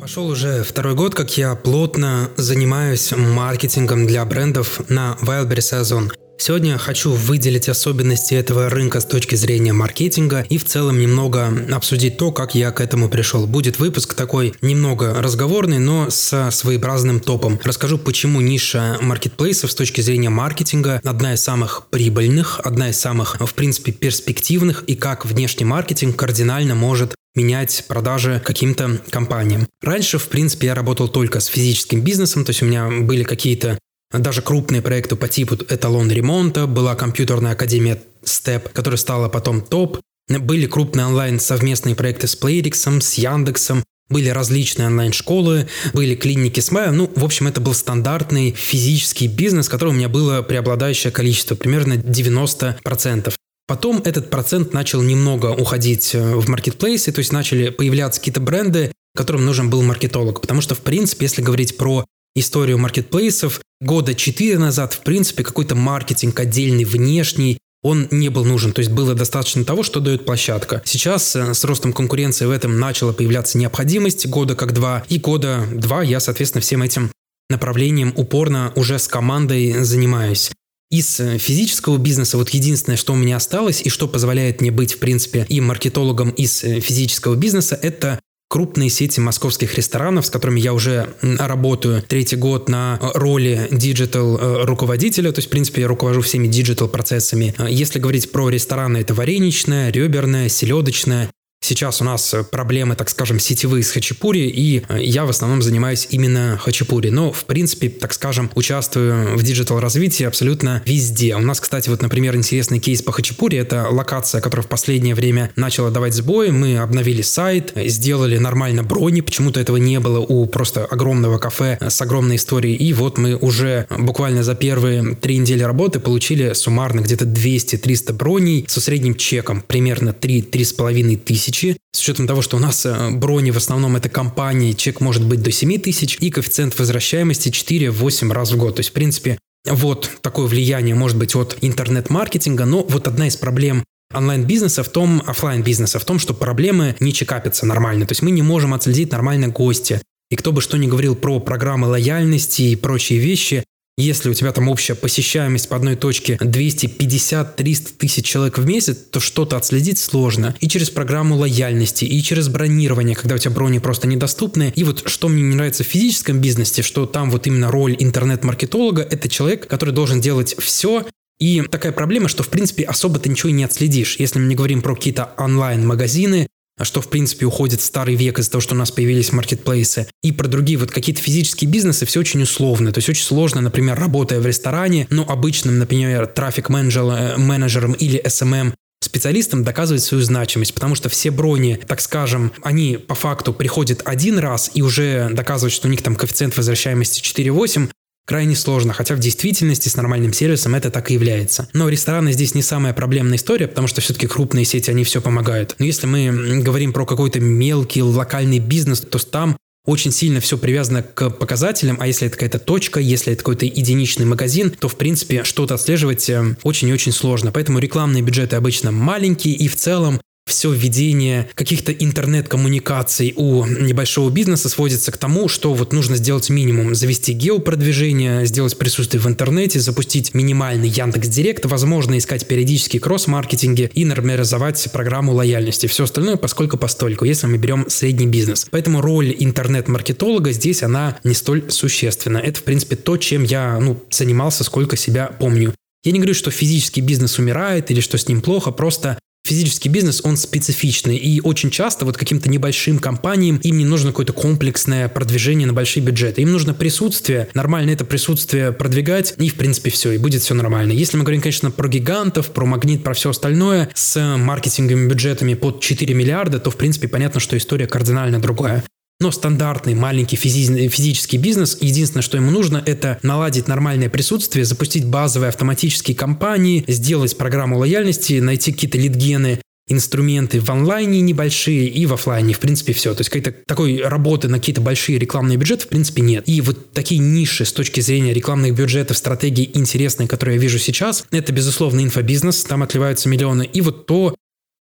Пошел уже второй год, как я плотно занимаюсь маркетингом для брендов на Wildberries Озон. Сегодня хочу выделить особенности этого рынка с точки зрения маркетинга и в целом немного обсудить то, как я к этому пришел. Будет выпуск такой немного разговорный, но с своеобразным топом. Расскажу, почему ниша маркетплейсов с точки зрения маркетинга одна из самых прибыльных, одна из самых, в принципе, перспективных и как внешний маркетинг кардинально может менять продажи каким-то компаниям. Раньше, в принципе, я работал только с физическим бизнесом, то есть у меня были какие-то даже крупные проекты по типу эталон ремонта, была компьютерная академия Step, которая стала потом топ, были крупные онлайн совместные проекты с Playrix, с Яндексом, были различные онлайн-школы, были клиники с Майя. Ну, в общем, это был стандартный физический бизнес, которого у меня было преобладающее количество, примерно 90%. Потом этот процент начал немного уходить э, в маркетплейсы, то есть начали появляться какие-то бренды, которым нужен был маркетолог. Потому что, в принципе, если говорить про историю маркетплейсов, года 4 назад, в принципе, какой-то маркетинг отдельный, внешний, он не был нужен. То есть было достаточно того, что дает площадка. Сейчас э, с ростом конкуренции в этом начала появляться необходимость года как два. И года два я, соответственно, всем этим направлением упорно уже с командой занимаюсь. Из э, физического бизнеса вот единственное, что у меня осталось и что позволяет мне быть, в принципе, и маркетологом из э, физического бизнеса, это крупные сети московских ресторанов, с которыми я уже работаю третий год на роли digital э, руководителя, то есть, в принципе, я руковожу всеми digital процессами. Если говорить про рестораны, это вареничная, реберная, селедочная, Сейчас у нас проблемы, так скажем, сетевые с хачапури, и э, я в основном занимаюсь именно хачапури. Но, в принципе, так скажем, участвую в digital-развитии абсолютно везде. У нас, кстати, вот, например, интересный кейс по хачапури. Это локация, которая в последнее время начала давать сбои. Мы обновили сайт, сделали нормально брони. Почему-то этого не было у просто огромного кафе с огромной историей. И вот мы уже буквально за первые три недели работы получили суммарно где-то 200-300 броней со средним чеком примерно 3-3,5 тысячи тысячи. С учетом того, что у нас э, брони в основном это компании, чек может быть до 7 тысяч и коэффициент возвращаемости 4-8 раз в год. То есть, в принципе, вот такое влияние может быть от интернет-маркетинга, но вот одна из проблем онлайн-бизнеса в том, офлайн бизнеса в том, что проблемы не чекапятся нормально. То есть мы не можем отследить нормально гостя. И кто бы что ни говорил про программы лояльности и прочие вещи, если у тебя там общая посещаемость по одной точке 250-300 тысяч человек в месяц, то что-то отследить сложно. И через программу лояльности, и через бронирование, когда у тебя брони просто недоступны. И вот что мне не нравится в физическом бизнесе, что там вот именно роль интернет-маркетолога – это человек, который должен делать все, и такая проблема, что, в принципе, особо ты ничего и не отследишь. Если мы не говорим про какие-то онлайн-магазины, что, в принципе, уходит старый век из-за того, что у нас появились маркетплейсы. И про другие вот какие-то физические бизнесы все очень условно. То есть очень сложно, например, работая в ресторане, ну, обычным, например, трафик-менеджером или SMM специалистам доказывать свою значимость, потому что все брони, так скажем, они по факту приходят один раз и уже доказывают, что у них там коэффициент возвращаемости 4,8, крайне сложно, хотя в действительности с нормальным сервисом это так и является. Но рестораны здесь не самая проблемная история, потому что все-таки крупные сети, они все помогают. Но если мы говорим про какой-то мелкий локальный бизнес, то там очень сильно все привязано к показателям, а если это какая-то точка, если это какой-то единичный магазин, то, в принципе, что-то отслеживать э, очень и очень сложно. Поэтому рекламные бюджеты обычно маленькие, и в целом все введение каких-то интернет-коммуникаций у небольшого бизнеса сводится к тому, что вот нужно сделать минимум. Завести геопродвижение, сделать присутствие в интернете, запустить минимальный Яндекс Директ, возможно, искать периодически кросс-маркетинги и нормализовать программу лояльности. Все остальное поскольку постольку, если мы берем средний бизнес. Поэтому роль интернет-маркетолога здесь, она не столь существенна. Это, в принципе, то, чем я ну, занимался, сколько себя помню. Я не говорю, что физический бизнес умирает или что с ним плохо, просто физический бизнес, он специфичный. И очень часто вот каким-то небольшим компаниям им не нужно какое-то комплексное продвижение на большие бюджеты. Им нужно присутствие, нормально это присутствие продвигать, и в принципе все, и будет все нормально. Если мы говорим, конечно, про гигантов, про магнит, про все остальное, с маркетинговыми бюджетами под 4 миллиарда, то в принципе понятно, что история кардинально другая. Но стандартный маленький физи- физический бизнес, единственное, что ему нужно, это наладить нормальное присутствие, запустить базовые автоматические кампании, сделать программу лояльности, найти какие-то лидгены, инструменты в онлайне небольшие и в офлайне. В принципе, все. То есть какой-то такой работы на какие-то большие рекламные бюджеты, в принципе, нет. И вот такие ниши с точки зрения рекламных бюджетов, стратегии интересные, которые я вижу сейчас, это, безусловно, инфобизнес, там отливаются миллионы. И вот то,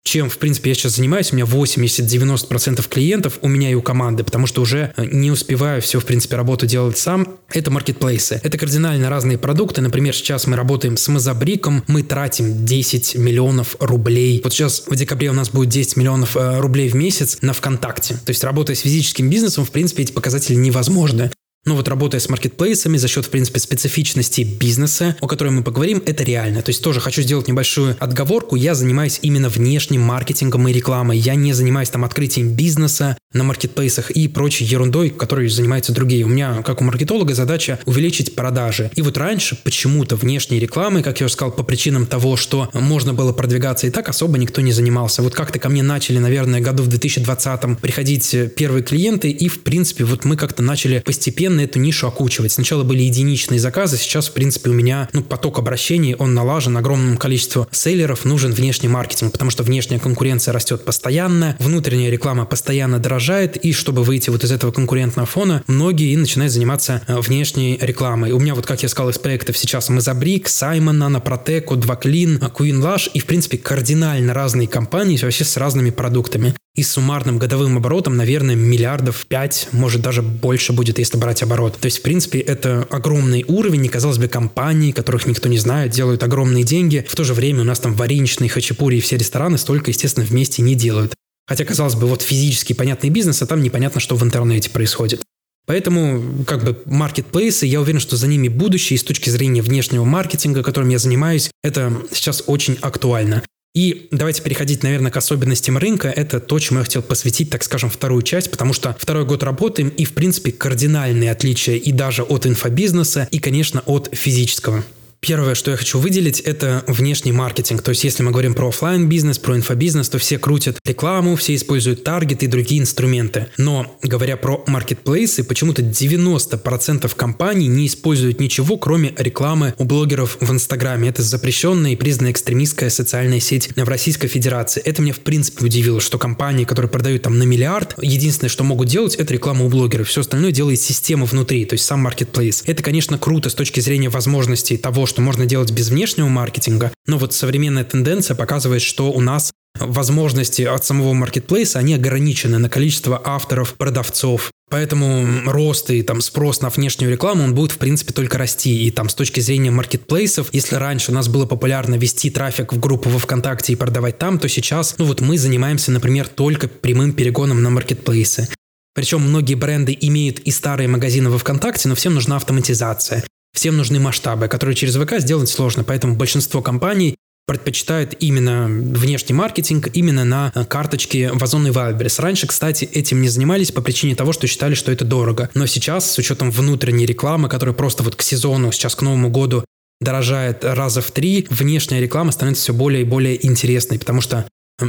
чем, в принципе, я сейчас занимаюсь. У меня 80-90% клиентов у меня и у команды, потому что уже э, не успеваю все, в принципе, работу делать сам. Это маркетплейсы. Это кардинально разные продукты. Например, сейчас мы работаем с Мазабриком, мы тратим 10 миллионов рублей. Вот сейчас в декабре у нас будет 10 миллионов э, рублей в месяц на ВКонтакте. То есть, работая с физическим бизнесом, в принципе, эти показатели невозможны. Ну вот работая с маркетплейсами за счет, в принципе, специфичности бизнеса, о которой мы поговорим, это реально. То есть тоже хочу сделать небольшую отговорку. Я занимаюсь именно внешним маркетингом и рекламой. Я не занимаюсь там открытием бизнеса на маркетплейсах и прочей ерундой, которой занимаются другие. У меня, как у маркетолога, задача увеличить продажи. И вот раньше почему-то внешней рекламой, как я уже сказал, по причинам того, что можно было продвигаться и так, особо никто не занимался. Вот как-то ко мне начали, наверное, году в 2020 приходить первые клиенты, и, в принципе, вот мы как-то начали постепенно постепенно эту нишу окучивать. Сначала были единичные заказы, сейчас, в принципе, у меня ну, поток обращений, он налажен, огромному количеству сейлеров нужен внешний маркетинг, потому что внешняя конкуренция растет постоянно, внутренняя реклама постоянно дорожает, и чтобы выйти вот из этого конкурентного фона, многие и начинают заниматься э, внешней рекламой. У меня вот, как я сказал, из проектов сейчас Мезабрик, Саймон, Напротеку, Дваклин, Queen Lash и, в принципе, кардинально разные компании вообще с разными продуктами и суммарным годовым оборотом, наверное, миллиардов пять, может даже больше будет, если брать оборот. То есть, в принципе, это огромный уровень, и, казалось бы, компании, которых никто не знает, делают огромные деньги. В то же время у нас там вареничные, хачапури и все рестораны столько, естественно, вместе не делают. Хотя, казалось бы, вот физически понятный бизнес, а там непонятно, что в интернете происходит. Поэтому, как бы, маркетплейсы, я уверен, что за ними будущее, и с точки зрения внешнего маркетинга, которым я занимаюсь, это сейчас очень актуально. И давайте переходить, наверное, к особенностям рынка. Это то, чему я хотел посвятить, так скажем, вторую часть, потому что второй год работаем, и, в принципе, кардинальные отличия и даже от инфобизнеса, и, конечно, от физического. Первое, что я хочу выделить, это внешний маркетинг. То есть, если мы говорим про офлайн бизнес про инфобизнес, то все крутят рекламу, все используют таргет и другие инструменты. Но, говоря про маркетплейсы, почему-то 90% компаний не используют ничего, кроме рекламы у блогеров в Инстаграме. Это запрещенная и признанная экстремистская социальная сеть в Российской Федерации. Это меня, в принципе, удивило, что компании, которые продают там на миллиард, единственное, что могут делать, это реклама у блогеров. Все остальное делает система внутри, то есть сам маркетплейс. Это, конечно, круто с точки зрения возможностей того, что можно делать без внешнего маркетинга, но вот современная тенденция показывает, что у нас возможности от самого маркетплейса, они ограничены на количество авторов, продавцов. Поэтому рост и там спрос на внешнюю рекламу, он будет в принципе только расти. И там с точки зрения маркетплейсов, если раньше у нас было популярно вести трафик в группу во ВКонтакте и продавать там, то сейчас, ну вот мы занимаемся, например, только прямым перегоном на маркетплейсы. Причем многие бренды имеют и старые магазины во ВКонтакте, но всем нужна автоматизация. Всем нужны масштабы, которые через ВК сделать сложно, поэтому большинство компаний предпочитают именно внешний маркетинг именно на карточке в Озон и Wildberries. Раньше, кстати, этим не занимались по причине того, что считали, что это дорого. Но сейчас, с учетом внутренней рекламы, которая просто вот к сезону, сейчас к Новому году дорожает раза в три, внешняя реклама становится все более и более интересной, потому что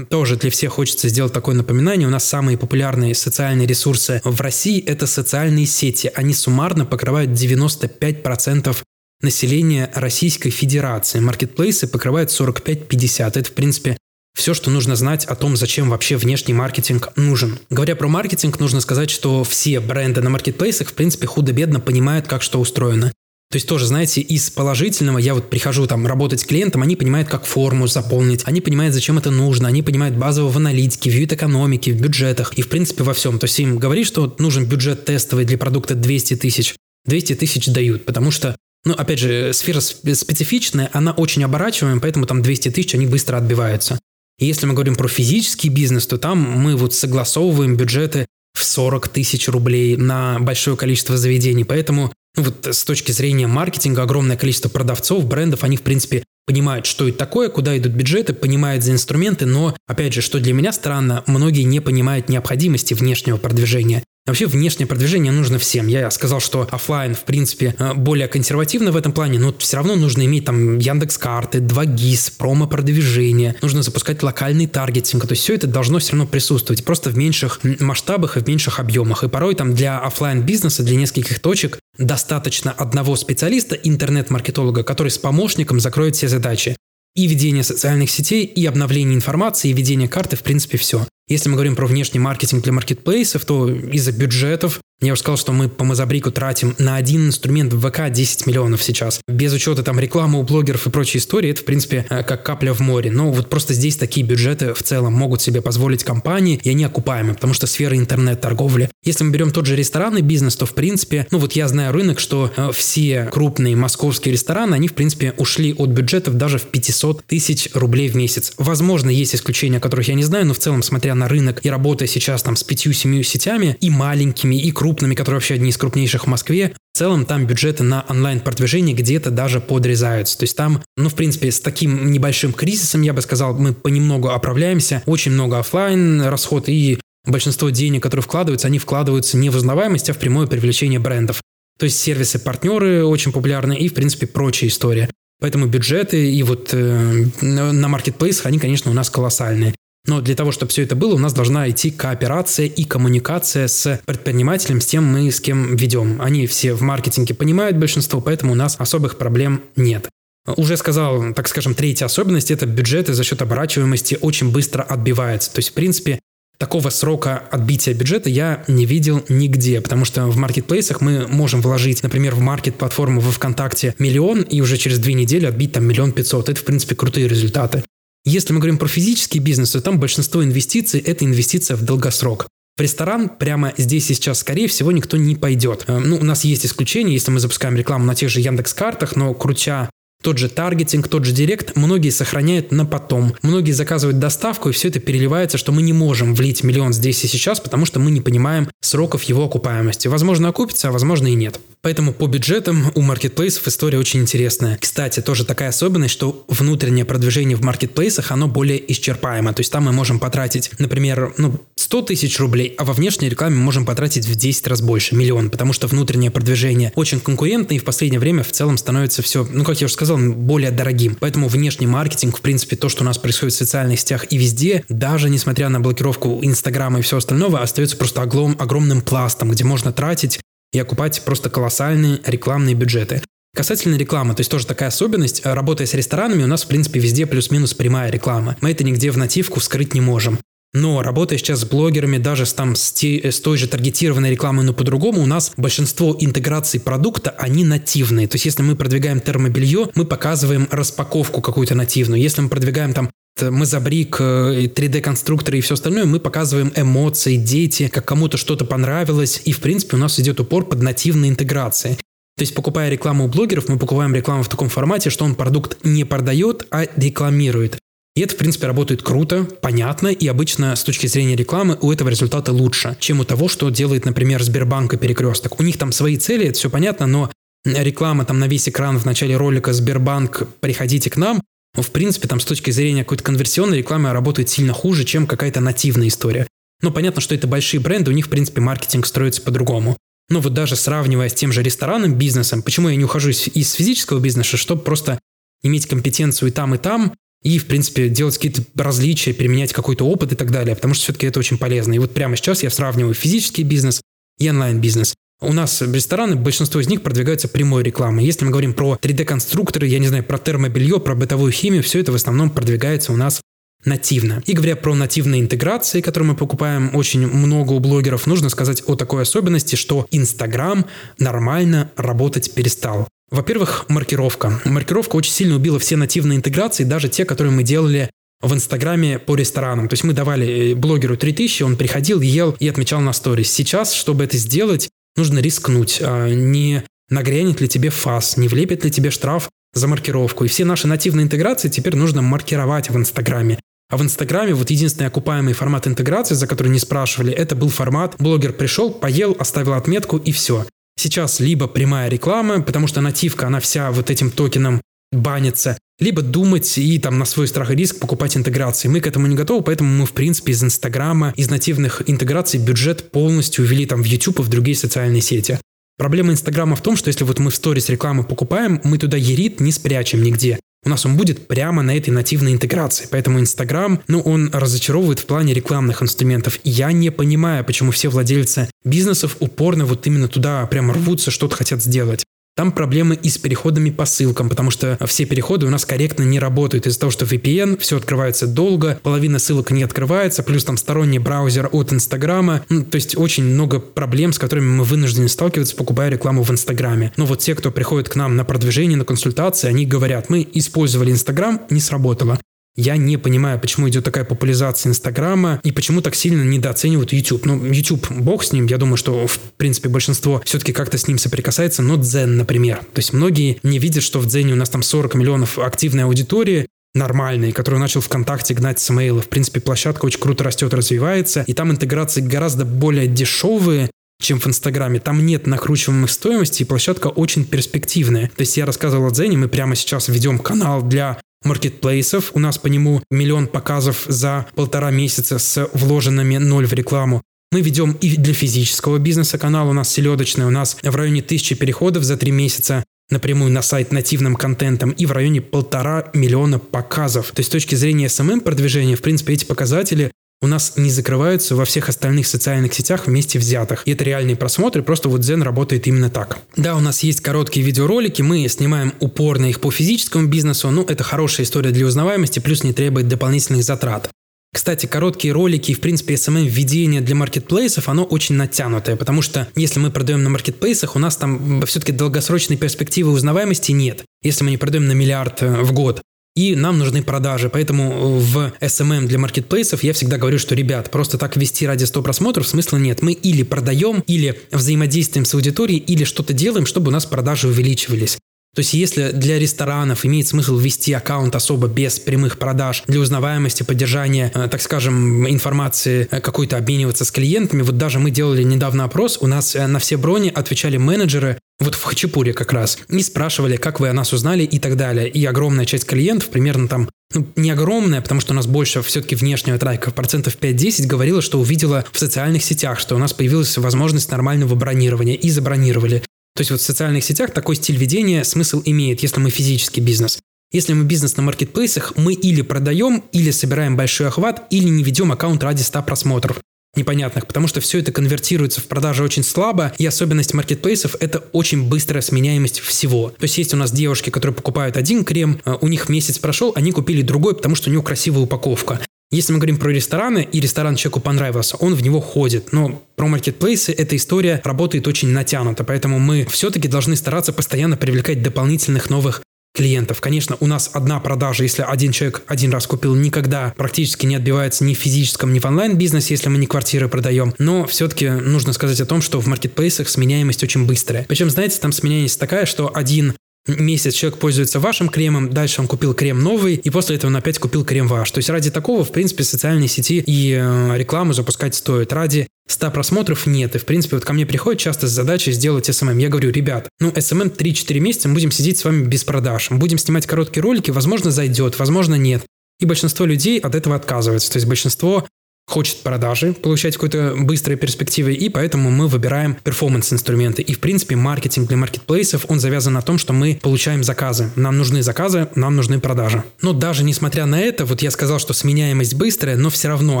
тоже для всех хочется сделать такое напоминание. У нас самые популярные социальные ресурсы в России – это социальные сети. Они суммарно покрывают 95% населения Российской Федерации. Маркетплейсы покрывают 45-50. Это, в принципе, все, что нужно знать о том, зачем вообще внешний маркетинг нужен. Говоря про маркетинг, нужно сказать, что все бренды на маркетплейсах, в принципе, худо-бедно понимают, как что устроено. То есть тоже, знаете, из положительного я вот прихожу там работать с клиентом, они понимают, как форму заполнить, они понимают, зачем это нужно, они понимают базово в аналитике, в юит-экономике, в бюджетах и, в принципе, во всем. То есть им говоришь, что нужен бюджет тестовый для продукта 200 тысяч, 200 тысяч дают, потому что ну, опять же, сфера специфичная, она очень оборачиваемая, поэтому там 200 тысяч, они быстро отбиваются. И если мы говорим про физический бизнес, то там мы вот согласовываем бюджеты в 40 тысяч рублей на большое количество заведений. Поэтому вот с точки зрения маркетинга огромное количество продавцов, брендов, они, в принципе, понимают, что это такое, куда идут бюджеты, понимают за инструменты, но, опять же, что для меня странно, многие не понимают необходимости внешнего продвижения. Вообще внешнее продвижение нужно всем. Я сказал, что офлайн, в принципе, э, более консервативно в этом плане, но все равно нужно иметь там Яндекс карты, 2GIS, промо-продвижение, нужно запускать локальный таргетинг. То есть все это должно все равно присутствовать, просто в меньших масштабах и в меньших объемах. И порой там для офлайн бизнеса для нескольких точек достаточно одного специалиста, интернет-маркетолога, который с помощником закроет все задачи и ведение социальных сетей, и обновление информации, и ведение карты, в принципе, все. Если мы говорим про внешний маркетинг для маркетплейсов, то из-за бюджетов Я уже сказал, что мы по Мазабрику тратим на один инструмент в ВК 10 миллионов сейчас. Без учета там рекламы у блогеров и прочей истории, это, в принципе, э, как капля в море. Но вот просто здесь такие бюджеты в целом могут себе позволить компании, и они окупаемы, потому что сфера интернет-торговли. Если мы берем тот же ресторанный бизнес, то, в принципе, ну вот я знаю рынок, что э, все крупные московские рестораны, они, в принципе, ушли от бюджетов даже в 500 тысяч рублей в месяц. Возможно, есть исключения, которых я не знаю, но в целом, смотря на рынок и работая сейчас там с пятью-семью сетями, и маленькими, и крупными, которые вообще одни из крупнейших в Москве, в целом там бюджеты на онлайн-продвижение где-то даже подрезаются. То есть там, ну, в принципе, с таким небольшим кризисом, я бы сказал, мы понемногу оправляемся. Очень много офлайн расход и большинство денег, которые вкладываются, они вкладываются не в узнаваемость, а в прямое привлечение брендов. То есть сервисы-партнеры очень популярны и, в принципе, прочая история. Поэтому бюджеты и вот э, на маркетплейсах, они, конечно, у нас колоссальные. Но для того, чтобы все это было, у нас должна идти кооперация и коммуникация с предпринимателем, с тем мы с кем ведем. Они все в маркетинге понимают большинство, поэтому у нас особых проблем нет. Уже сказал, так скажем, третья особенность – это бюджеты за счет оборачиваемости очень быстро отбиваются. То есть, в принципе, такого срока отбития бюджета я не видел нигде, потому что в маркетплейсах мы можем вложить, например, в маркет-платформу во ВКонтакте миллион и уже через две недели отбить там миллион пятьсот. Это, в принципе, крутые результаты. Если мы говорим про физический бизнес, то там большинство инвестиций – это инвестиция в долгосрок. В ресторан прямо здесь и сейчас, скорее всего, никто не пойдет. Э, ну, у нас есть исключения, если мы запускаем рекламу на тех же Яндекс-картах, но крутя тот же таргетинг, тот же директ, многие сохраняют на потом. Многие заказывают доставку, и все это переливается, что мы не можем влить миллион здесь и сейчас, потому что мы не понимаем сроков его окупаемости. Возможно, окупится, а возможно и нет. Поэтому по бюджетам у маркетплейсов история очень интересная. Кстати, тоже такая особенность, что внутреннее продвижение в маркетплейсах, оно более исчерпаемо. То есть там мы можем потратить, например, ну, 100 тысяч рублей, а во внешней рекламе можем потратить в 10 раз больше, миллион, потому что внутреннее продвижение очень конкурентно и в последнее время в целом становится все, ну, как я уже сказал, более дорогим. Поэтому внешний маркетинг, в принципе, то, что у нас происходит в социальных сетях и везде, даже несмотря на блокировку Инстаграма и все остальное, остается просто огром, огромным пластом, где можно тратить и окупать просто колоссальные рекламные бюджеты. Касательно рекламы, то есть тоже такая особенность, работая с ресторанами, у нас, в принципе, везде плюс-минус прямая реклама. Мы это нигде в нативку вскрыть не можем. Но работая сейчас с блогерами, даже с, там, с, те, с той же таргетированной рекламой, но по-другому, у нас большинство интеграций продукта, они нативные. То есть если мы продвигаем термобелье, мы показываем распаковку какую-то нативную. Если мы продвигаем там мы за брик, 3D-конструкторы и все остальное, мы показываем эмоции, дети, как кому-то что-то понравилось, и, в принципе, у нас идет упор под нативные интеграции. То есть, покупая рекламу у блогеров, мы покупаем рекламу в таком формате, что он продукт не продает, а рекламирует. И это, в принципе, работает круто, понятно, и обычно с точки зрения рекламы у этого результата лучше, чем у того, что делает, например, Сбербанк и Перекресток. У них там свои цели, это все понятно, но реклама там на весь экран в начале ролика «Сбербанк, приходите к нам», в принципе, там с точки зрения какой-то конверсионной рекламы работает сильно хуже, чем какая-то нативная история. Но понятно, что это большие бренды, у них, в принципе, маркетинг строится по-другому. Но вот даже сравнивая с тем же ресторанным бизнесом, почему я не ухожу из физического бизнеса, чтобы просто иметь компетенцию и там, и там, и, в принципе, делать какие-то различия, применять какой-то опыт и так далее, потому что все-таки это очень полезно. И вот прямо сейчас я сравниваю физический бизнес и онлайн-бизнес. У нас рестораны, большинство из них продвигаются прямой рекламой. Если мы говорим про 3D-конструкторы, я не знаю, про термобелье, про бытовую химию, все это в основном продвигается у нас нативно. И говоря про нативные интеграции, которые мы покупаем очень много у блогеров, нужно сказать о такой особенности, что Инстаграм нормально работать перестал. Во-первых, маркировка. Маркировка очень сильно убила все нативные интеграции, даже те, которые мы делали в Инстаграме по ресторанам. То есть мы давали э, блогеру 3000, он приходил, ел и отмечал на сторис. Сейчас, чтобы это сделать, нужно рискнуть. А не нагрянет ли тебе фас, не влепит ли тебе штраф за маркировку. И все наши нативные интеграции теперь нужно маркировать в Инстаграме. А в Инстаграме вот единственный окупаемый формат интеграции, за который не спрашивали, это был формат блогер пришел, поел, оставил отметку и все. Сейчас либо прямая реклама, потому что нативка, она вся вот этим токеном банится, либо думать и там на свой страх и риск покупать интеграции. Мы к этому не готовы, поэтому мы, в принципе, из Инстаграма, из нативных интеграций бюджет полностью увели там в YouTube и в другие социальные сети. Проблема Инстаграма в том, что если вот мы в сторис рекламы покупаем, мы туда ерит не спрячем нигде. У нас он будет прямо на этой нативной интеграции. Поэтому Инстаграм, ну, он разочаровывает в плане рекламных инструментов. Я не понимаю, почему все владельцы бизнесов упорно вот именно туда прямо рвутся, что-то хотят сделать. Там проблемы и с переходами по ссылкам, потому что все переходы у нас корректно не работают из-за того, что VPN, все открывается долго, половина ссылок не открывается, плюс там сторонний браузер от Инстаграма. Ну, то есть очень много проблем, с которыми мы вынуждены сталкиваться, покупая рекламу в Инстаграме. Но вот те, кто приходит к нам на продвижение, на консультации, они говорят, мы использовали Инстаграм, не сработало. Я не понимаю, почему идет такая популяризация Инстаграма и почему так сильно недооценивают YouTube. Ну, YouTube, бог с ним, я думаю, что, в принципе, большинство все-таки как-то с ним соприкасается, но Дзен, например. То есть многие не видят, что в Дзене у нас там 40 миллионов активной аудитории, нормальный, который начал ВКонтакте гнать с имейла. В принципе, площадка очень круто растет, развивается, и там интеграции гораздо более дешевые, чем в Инстаграме. Там нет накручиваемых стоимостей, и площадка очень перспективная. То есть я рассказывал о Дзене, мы прямо сейчас ведем канал для маркетплейсов. У нас по нему миллион показов за полтора месяца с вложенными ноль в рекламу. Мы ведем и для физического бизнеса канал, у нас селедочный, у нас в районе тысячи переходов за три месяца напрямую на сайт нативным контентом и в районе полтора миллиона показов. То есть с точки зрения SMM продвижения, в принципе, эти показатели у нас не закрываются во всех остальных социальных сетях вместе взятых. И это реальные просмотры, просто вот Zen работает именно так. Да, у нас есть короткие видеоролики, мы снимаем упорно их по физическому бизнесу, ну это хорошая история для узнаваемости, плюс не требует дополнительных затрат. Кстати, короткие ролики и, в принципе, SMM-введение для маркетплейсов, оно очень натянутое, потому что если мы продаем на маркетплейсах, у нас там все-таки долгосрочной перспективы узнаваемости нет. Если мы не продаем на миллиард э, в год, и нам нужны продажи. Поэтому в SMM для маркетплейсов я всегда говорю, что, ребят, просто так вести ради 100 просмотров смысла нет. Мы или продаем, или взаимодействуем с аудиторией, или что-то делаем, чтобы у нас продажи увеличивались. То есть если для ресторанов имеет смысл ввести аккаунт особо без прямых продаж, для узнаваемости, поддержания, э, так скажем, информации э, какой-то обмениваться с клиентами, вот даже мы делали недавно опрос, у нас э, на все брони отвечали менеджеры, вот в Хачапуре как раз, и спрашивали, как вы о нас узнали и так далее. И огромная часть клиентов, примерно там ну, не огромная, потому что у нас больше все-таки внешнего трафика, процентов 5-10 говорила, что увидела в социальных сетях, что у нас появилась возможность нормального бронирования и забронировали. То есть вот в социальных сетях такой стиль ведения смысл имеет, если мы физический бизнес. Если мы бизнес на маркетплейсах, мы или продаем, или собираем большой охват, или не ведем аккаунт ради 100 просмотров непонятных, потому что все это конвертируется в продажи очень слабо, и особенность маркетплейсов – это очень быстрая сменяемость всего. То есть есть у нас девушки, которые покупают один крем, э, у них месяц прошел, они купили другой, потому что у него красивая упаковка. Если мы говорим про рестораны, и ресторан человеку понравился, он в него ходит. Но про маркетплейсы эта история работает очень натянуто, поэтому мы все-таки должны стараться постоянно привлекать дополнительных новых клиентов. Конечно, у нас одна продажа, если один человек один раз купил, никогда практически не отбивается ни в физическом, ни в онлайн-бизнесе, если мы не квартиры продаем. Но все-таки нужно сказать о том, что в маркетплейсах сменяемость очень быстрая. Причем, знаете, там сменяемость такая, что один месяц человек пользуется вашим кремом, дальше он купил крем новый, и после этого он опять купил крем ваш. То есть ради такого, в принципе, социальные сети и э, рекламу запускать стоит. Ради 100 просмотров нет. И, в принципе, вот ко мне приходят часто с задачей сделать SMM. Я говорю, ребят, ну, SMM 3-4 месяца мы будем сидеть с вами без продаж. Мы будем снимать короткие ролики, возможно, зайдет, возможно, нет. И большинство людей от этого отказывается. То есть большинство хочет продажи, получать какой-то быстрой перспективы, и поэтому мы выбираем перформанс-инструменты. И, в принципе, маркетинг для маркетплейсов, он завязан на том, что мы получаем заказы. Нам нужны заказы, нам нужны продажи. Но даже несмотря на это, вот я сказал, что сменяемость быстрая, но все равно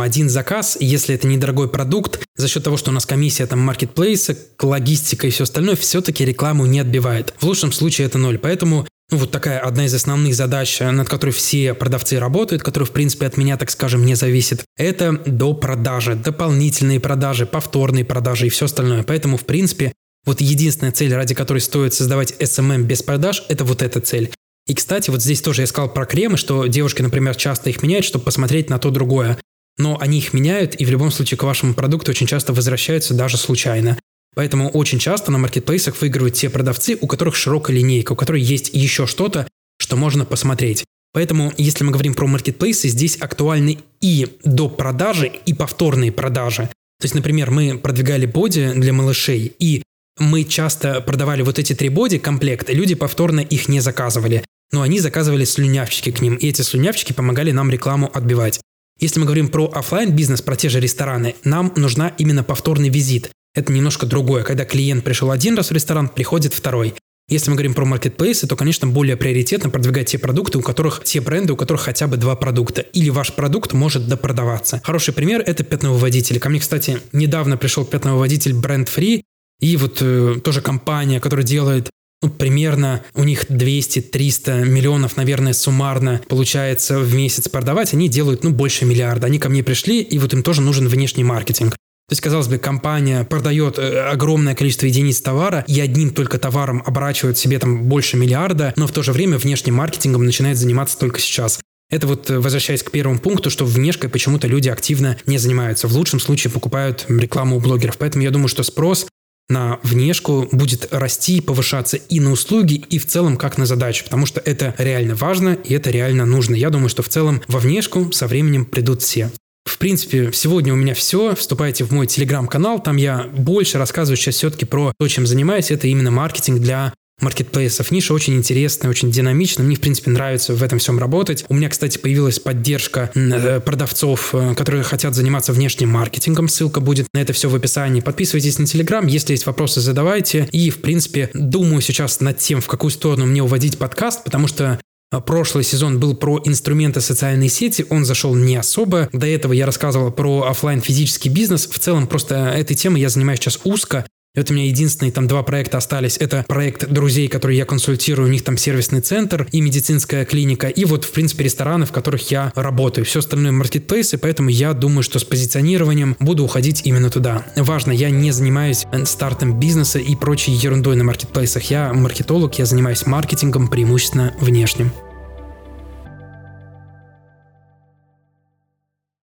один заказ, если это недорогой продукт, за счет того, что у нас комиссия там маркетплейса, логистика и все остальное, все-таки рекламу не отбивает. В лучшем случае это ноль. Поэтому вот такая одна из основных задач, над которой все продавцы работают, которая, в принципе, от меня, так скажем, не зависит, это до продажи, дополнительные продажи, повторные продажи и все остальное. Поэтому, в принципе, вот единственная цель, ради которой стоит создавать SMM без продаж, это вот эта цель. И, кстати, вот здесь тоже я сказал про кремы, что девушки, например, часто их меняют, чтобы посмотреть на то другое. Но они их меняют, и в любом случае к вашему продукту очень часто возвращаются даже случайно. Поэтому очень часто на маркетплейсах выигрывают те продавцы, у которых широкая линейка, у которых есть еще что-то, что можно посмотреть. Поэтому, если мы говорим про маркетплейсы, здесь актуальны и до продажи, и повторные продажи. То есть, например, мы продвигали боди для малышей, и мы часто продавали вот эти три боди комплекты, люди повторно их не заказывали, но они заказывали слюнявчики к ним, и эти слюнявчики помогали нам рекламу отбивать. Если мы говорим про офлайн бизнес, про те же рестораны, нам нужна именно повторный визит это немножко другое. Когда клиент пришел один раз в ресторан, приходит второй. Если мы говорим про маркетплейсы, то, конечно, более приоритетно продвигать те продукты, у которых те бренды, у которых хотя бы два продукта. Или ваш продукт может допродаваться. Хороший пример – это пятновыводители. Ко мне, кстати, недавно пришел пятновыводитель бренд Free, и вот э, тоже компания, которая делает ну, примерно у них 200-300 миллионов, наверное, суммарно получается в месяц продавать, они делают, ну, больше миллиарда. Они ко мне пришли, и вот им тоже нужен внешний маркетинг. То есть, казалось бы, компания продает э, огромное количество единиц товара и одним только товаром оборачивает себе там больше миллиарда, но в то же время внешним маркетингом начинает заниматься только сейчас. Это вот э, возвращаясь к первому пункту, что внешкой почему-то люди активно не занимаются. В лучшем случае покупают рекламу у блогеров. Поэтому я думаю, что спрос на внешку будет расти, повышаться и на услуги, и в целом как на задачу, потому что это реально важно и это реально нужно. Я думаю, что в целом во внешку со временем придут все. В принципе, сегодня у меня все. Вступайте в мой телеграм-канал. Там я больше рассказываю сейчас все-таки про то, чем занимаюсь. Это именно маркетинг для маркетплейсов. Ниша очень интересная, очень динамичная. Мне, в принципе, нравится в этом всем работать. У меня, кстати, появилась поддержка э, продавцов, э, которые хотят заниматься внешним маркетингом. Ссылка будет на это все в описании. Подписывайтесь на Телеграм. Если есть вопросы, задавайте. И, в принципе, думаю сейчас над тем, в какую сторону мне уводить подкаст, потому что прошлый сезон был про инструменты социальной сети, он зашел не особо. До этого я рассказывал про офлайн физический бизнес. В целом просто этой темой я занимаюсь сейчас узко. Это у меня единственные там два проекта остались. Это проект друзей, который я консультирую, у них там сервисный центр и медицинская клиника, и вот, в принципе, рестораны, в которых я работаю. Все остальное маркетплейсы, поэтому я думаю, что с позиционированием буду уходить именно туда. Важно, я не занимаюсь стартом бизнеса и прочей ерундой на маркетплейсах. Я маркетолог, я занимаюсь маркетингом преимущественно внешним.